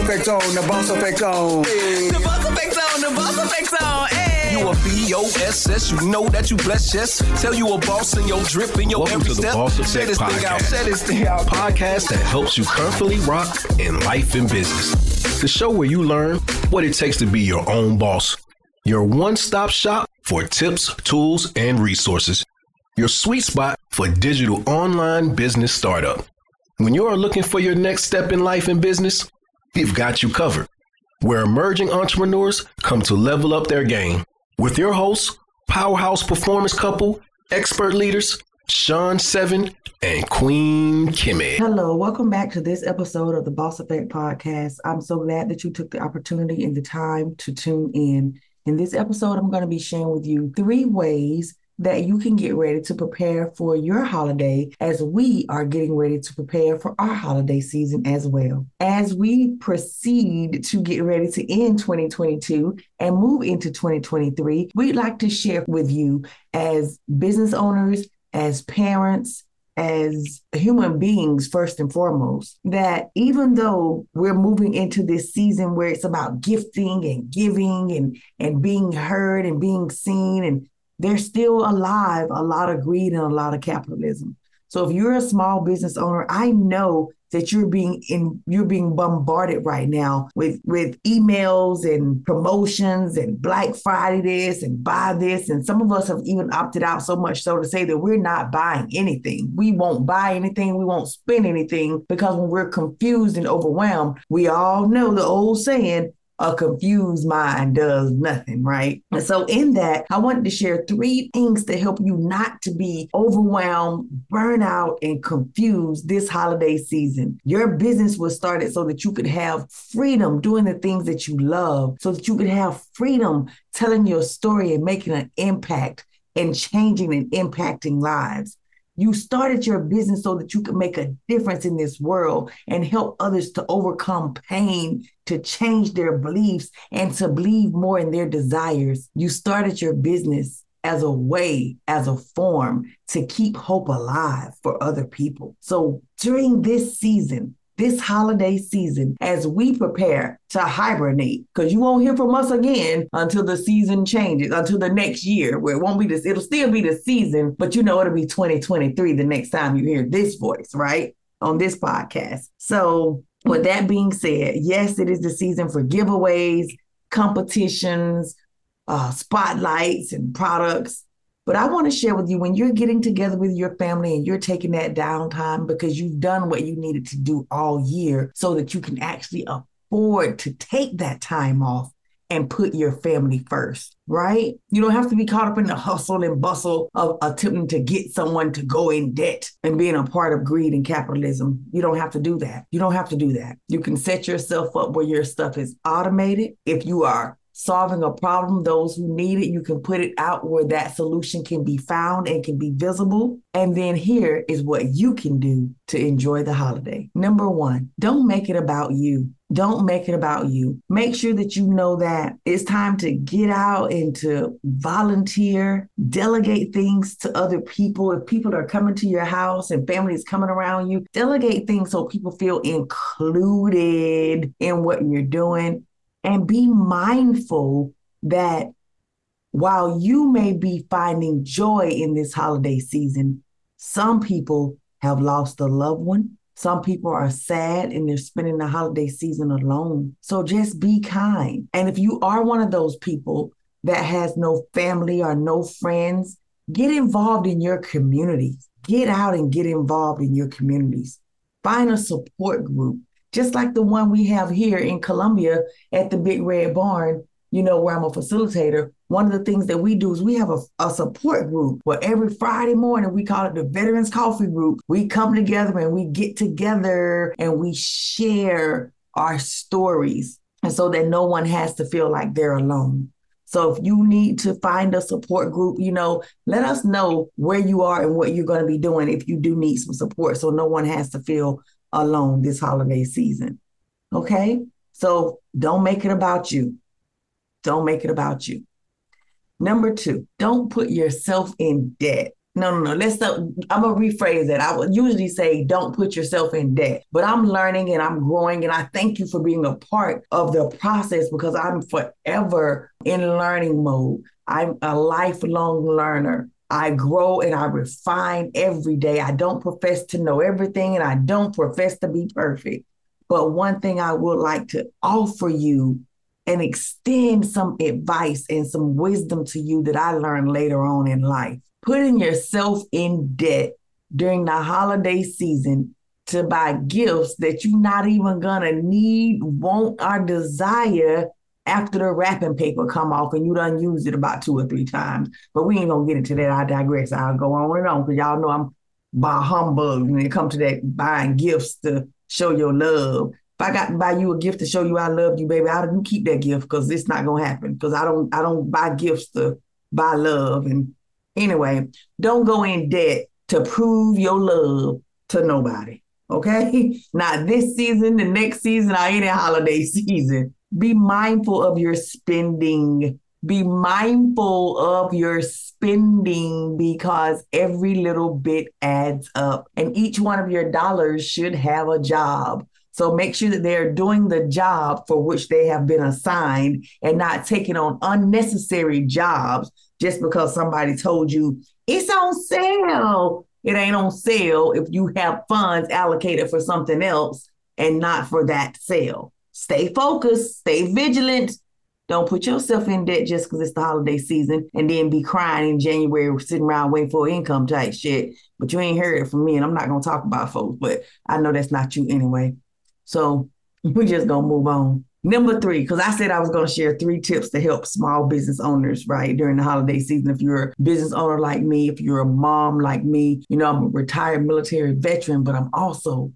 effect on, the boss effect on. The boss effect on, the boss effect on. Hey. You a B-O-S-S, you know that you bless, yes. Tell you a boss in your drip in your Welcome every to the step. Boss Share Effect this thing out, Podcast. share this thing out. podcast that helps you comfortably rock in life and business. The show where you learn what it takes to be your own boss. Your one stop shop for tips, tools, and resources. Your sweet spot for digital online business startup. When you are looking for your next step in life and business, we've got you covered. Where emerging entrepreneurs come to level up their game. With your hosts, powerhouse performance couple, expert leaders, Sean Seven and Queen Kimmy. Hello, welcome back to this episode of the Boss Effect Podcast. I'm so glad that you took the opportunity and the time to tune in. In this episode, I'm going to be sharing with you three ways that you can get ready to prepare for your holiday as we are getting ready to prepare for our holiday season as well. As we proceed to get ready to end 2022 and move into 2023, we'd like to share with you as business owners, as parents, as human beings, first and foremost, that even though we're moving into this season where it's about gifting and giving and, and being heard and being seen, and there's still alive a lot of greed and a lot of capitalism. So if you're a small business owner, I know that you're being in you're being bombarded right now with with emails and promotions and Black Friday this and buy this and some of us have even opted out so much so to say that we're not buying anything. We won't buy anything, we won't spend anything because when we're confused and overwhelmed, we all know the old saying a confused mind does nothing, right? And so, in that, I wanted to share three things to help you not to be overwhelmed, burn out, and confused this holiday season. Your business was started so that you could have freedom doing the things that you love, so that you could have freedom telling your story and making an impact and changing and impacting lives. You started your business so that you could make a difference in this world and help others to overcome pain, to change their beliefs, and to believe more in their desires. You started your business as a way, as a form to keep hope alive for other people. So during this season, this holiday season, as we prepare to hibernate, because you won't hear from us again until the season changes, until the next year, where it won't be this, it'll still be the season, but you know it'll be 2023 the next time you hear this voice, right? On this podcast. So, with that being said, yes, it is the season for giveaways, competitions, uh, spotlights, and products. But I want to share with you when you're getting together with your family and you're taking that downtime because you've done what you needed to do all year so that you can actually afford to take that time off and put your family first, right? You don't have to be caught up in the hustle and bustle of attempting to get someone to go in debt and being a part of greed and capitalism. You don't have to do that. You don't have to do that. You can set yourself up where your stuff is automated. If you are solving a problem, those who need it, you can put it out where that solution can be found and can be visible. And then here is what you can do to enjoy the holiday. Number one, don't make it about you. Don't make it about you. Make sure that you know that it's time to get out and to volunteer, delegate things to other people. If people are coming to your house and family is coming around you, delegate things so people feel included in what you're doing and be mindful that while you may be finding joy in this holiday season, some people have lost a loved one. Some people are sad and they're spending the holiday season alone. So just be kind. And if you are one of those people that has no family or no friends, get involved in your communities. Get out and get involved in your communities. Find a support group just like the one we have here in Columbia at the Big Red Barn, you know, where I'm a facilitator. One of the things that we do is we have a, a support group where every Friday morning we call it the Veterans Coffee Group. We come together and we get together and we share our stories. And so that no one has to feel like they're alone. So if you need to find a support group, you know, let us know where you are and what you're going to be doing if you do need some support so no one has to feel alone this holiday season. Okay? So don't make it about you. Don't make it about you. Number two, don't put yourself in debt No, no, no. Let's. Uh, I'm gonna rephrase that. I would usually say, "Don't put yourself in debt." But I'm learning and I'm growing, and I thank you for being a part of the process because I'm forever in learning mode. I'm a lifelong learner. I grow and I refine every day. I don't profess to know everything, and I don't profess to be perfect. But one thing I would like to offer you and extend some advice and some wisdom to you that I learned later on in life. Putting yourself in debt during the holiday season to buy gifts that you're not even gonna need, want, or desire after the wrapping paper come off and you done used it about two or three times. But we ain't gonna get into that. I digress. I'll go on and on because y'all know I'm by humbug when it comes to that buying gifts to show your love. If I got to buy you a gift to show you I love you, baby, I you keep that gift because it's not gonna happen. Because I don't I don't buy gifts to buy love. And anyway, don't go in debt to prove your love to nobody. Okay? Not this season, the next season, or any holiday season. Be mindful of your spending. Be mindful of your spending because every little bit adds up. And each one of your dollars should have a job. So make sure that they're doing the job for which they have been assigned and not taking on unnecessary jobs just because somebody told you it's on sale. It ain't on sale if you have funds allocated for something else and not for that sale. Stay focused, stay vigilant. Don't put yourself in debt just because it's the holiday season and then be crying in January sitting around waiting for income type shit. But you ain't heard it from me, and I'm not gonna talk about folks, but I know that's not you anyway. So we just gonna move on. Number three, because I said I was going to share three tips to help small business owners, right, during the holiday season. If you're a business owner like me, if you're a mom like me, you know, I'm a retired military veteran, but I'm also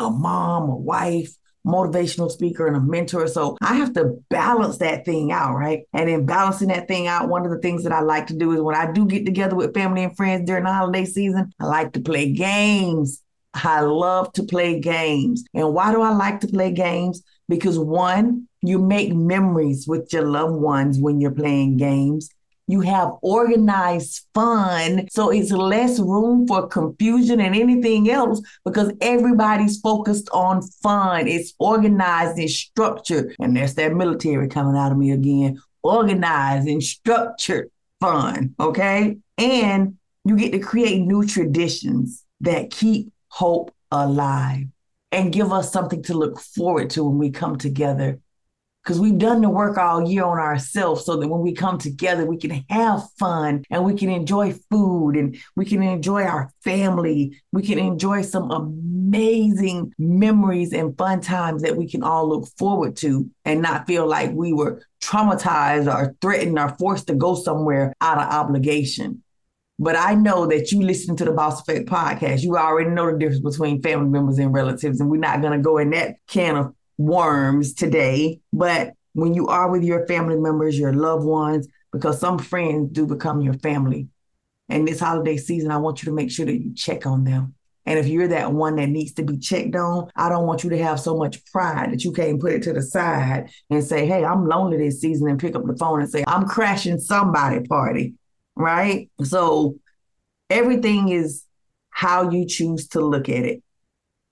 a mom, a wife, motivational speaker, and a mentor. So I have to balance that thing out, right? And in balancing that thing out, one of the things that I like to do is when I do get together with family and friends during the holiday season, I like to play games. I love to play games. And why do I like to play games? Because one, you make memories with your loved ones when you're playing games. You have organized fun. So it's less room for confusion and anything else because everybody's focused on fun. It's organized and structured. And there's that military coming out of me again. Organized and structured fun. Okay. And you get to create new traditions that keep hope alive and give us something to look forward to when we come together. Because we've done the work all year on ourselves so that when we come together, we can have fun and we can enjoy food and we can enjoy our family. We can enjoy some amazing memories and fun times that we can all look forward to and not feel like we were traumatized or threatened or forced to go somewhere out of obligation. But I know that you listen to the Boss Effect podcast. You already know the difference between family members and relatives, and we're not going to go in that can of worms today. But when you are with your family members, your loved ones, because some friends do become your family. And this holiday season, I want you to make sure that you check on them. And if you're that one that needs to be checked on, I don't want you to have so much pride that you can't put it to the side and say, Hey, I'm lonely this season and pick up the phone and say, I'm crashing somebody party right? So everything is how you choose to look at it.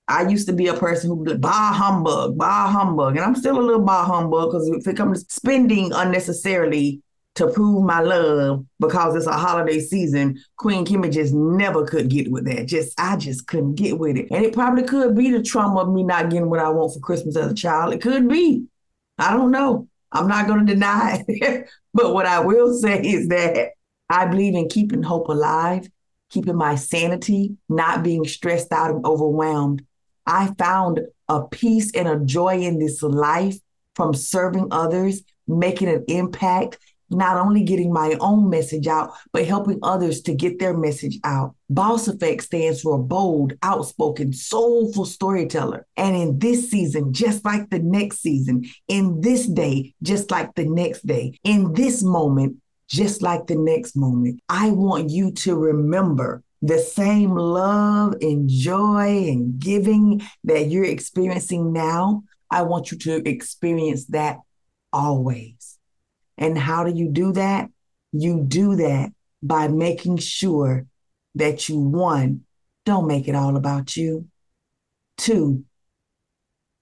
I used to be a person who buy humbug, buy humbug, and I'm still a little buy humbug because if it comes to spending unnecessarily to prove my love because it's a holiday season, Queen Kimmy just never could get with that. Just I just couldn't get with it. And it probably could be the trauma of me not getting what I want for Christmas as a child. It could be. I don't know. I'm not gonna deny it. but what I will say is that I believe in keeping hope alive, keeping my sanity, not being stressed out and overwhelmed. I found a peace and a joy in this life from serving others, making an impact, not only getting my own message out, but helping others to get their message out. Boss Effect stands for a bold, outspoken, soulful storyteller. And in this season, just like the next season, in this day, just like the next day, in this moment, just like the next moment. I want you to remember the same love and joy and giving that you're experiencing now. I want you to experience that always. And how do you do that? You do that by making sure that you, one, don't make it all about you. Two,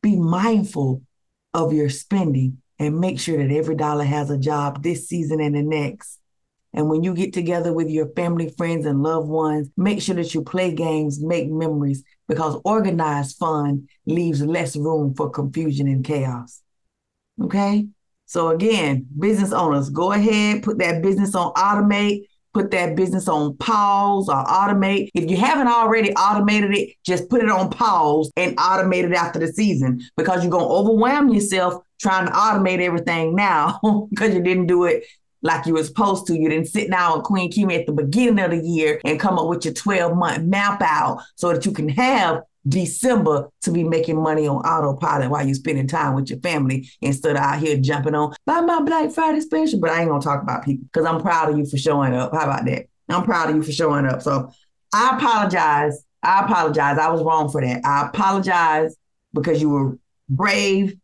be mindful of your spending and make sure that every dollar has a job this season and the next. And when you get together with your family, friends, and loved ones, make sure that you play games, make memories, because organized fun leaves less room for confusion and chaos. Okay? So, again, business owners, go ahead, put that business on automate, put that business on pause or automate. If you haven't already automated it, just put it on pause and automate it after the season because you're going to overwhelm yourself trying to automate everything now because you didn't do it like you were supposed to. You didn't sit down with Queen Kimmy at the beginning of the year and come up with your 12 month map out so that you can have December to be making money on autopilot while you're spending time with your family instead of out here jumping on buy my Black Friday special. But I ain't gonna talk about people because I'm proud of you for showing up. How about that? I'm proud of you for showing up. So I apologize. I apologize. I was wrong for that. I apologize because you were brave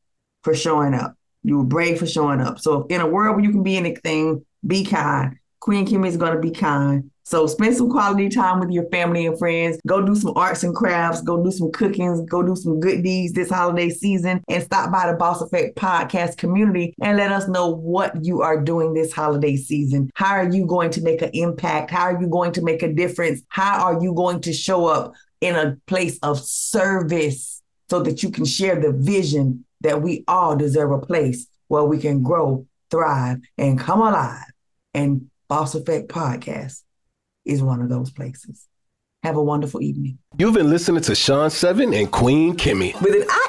for showing up. You were brave for showing up. So in a world where you can be anything, be kind. Queen Kimmy is going to be kind. So spend some quality time with your family and friends. Go do some arts and crafts. Go do some cookings. Go do some good deeds this holiday season. And stop by the Boss Effect podcast community and let us know what you are doing this holiday season. How are you going to make an impact? How are you going to make a difference? How are you going to show up in a place of service so that you can share the vision that we all deserve a place where we can grow, thrive, and come alive. And Boss Effect Podcast is one of those places. Have a wonderful evening. You've been listening to Sean Seven and Queen Kimmy. With an IE.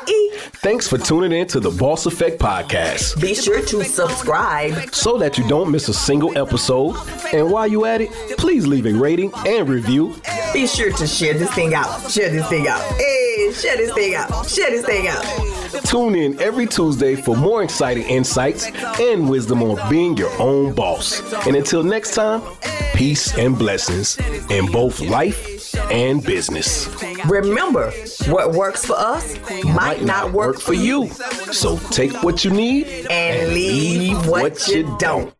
Thanks for tuning in to the Boss Effect Podcast. Be sure to subscribe so that you don't miss a single episode. And while you're at it, please leave a rating and review. Be sure to share this thing out. Share this thing out. Hey, share this thing out. Share this thing out. Tune in every Tuesday for more exciting insights and wisdom on being your own boss. And until next time, peace and blessings in both life and business. Remember, what works for us might not work for you. So take what you need And leave what you don't.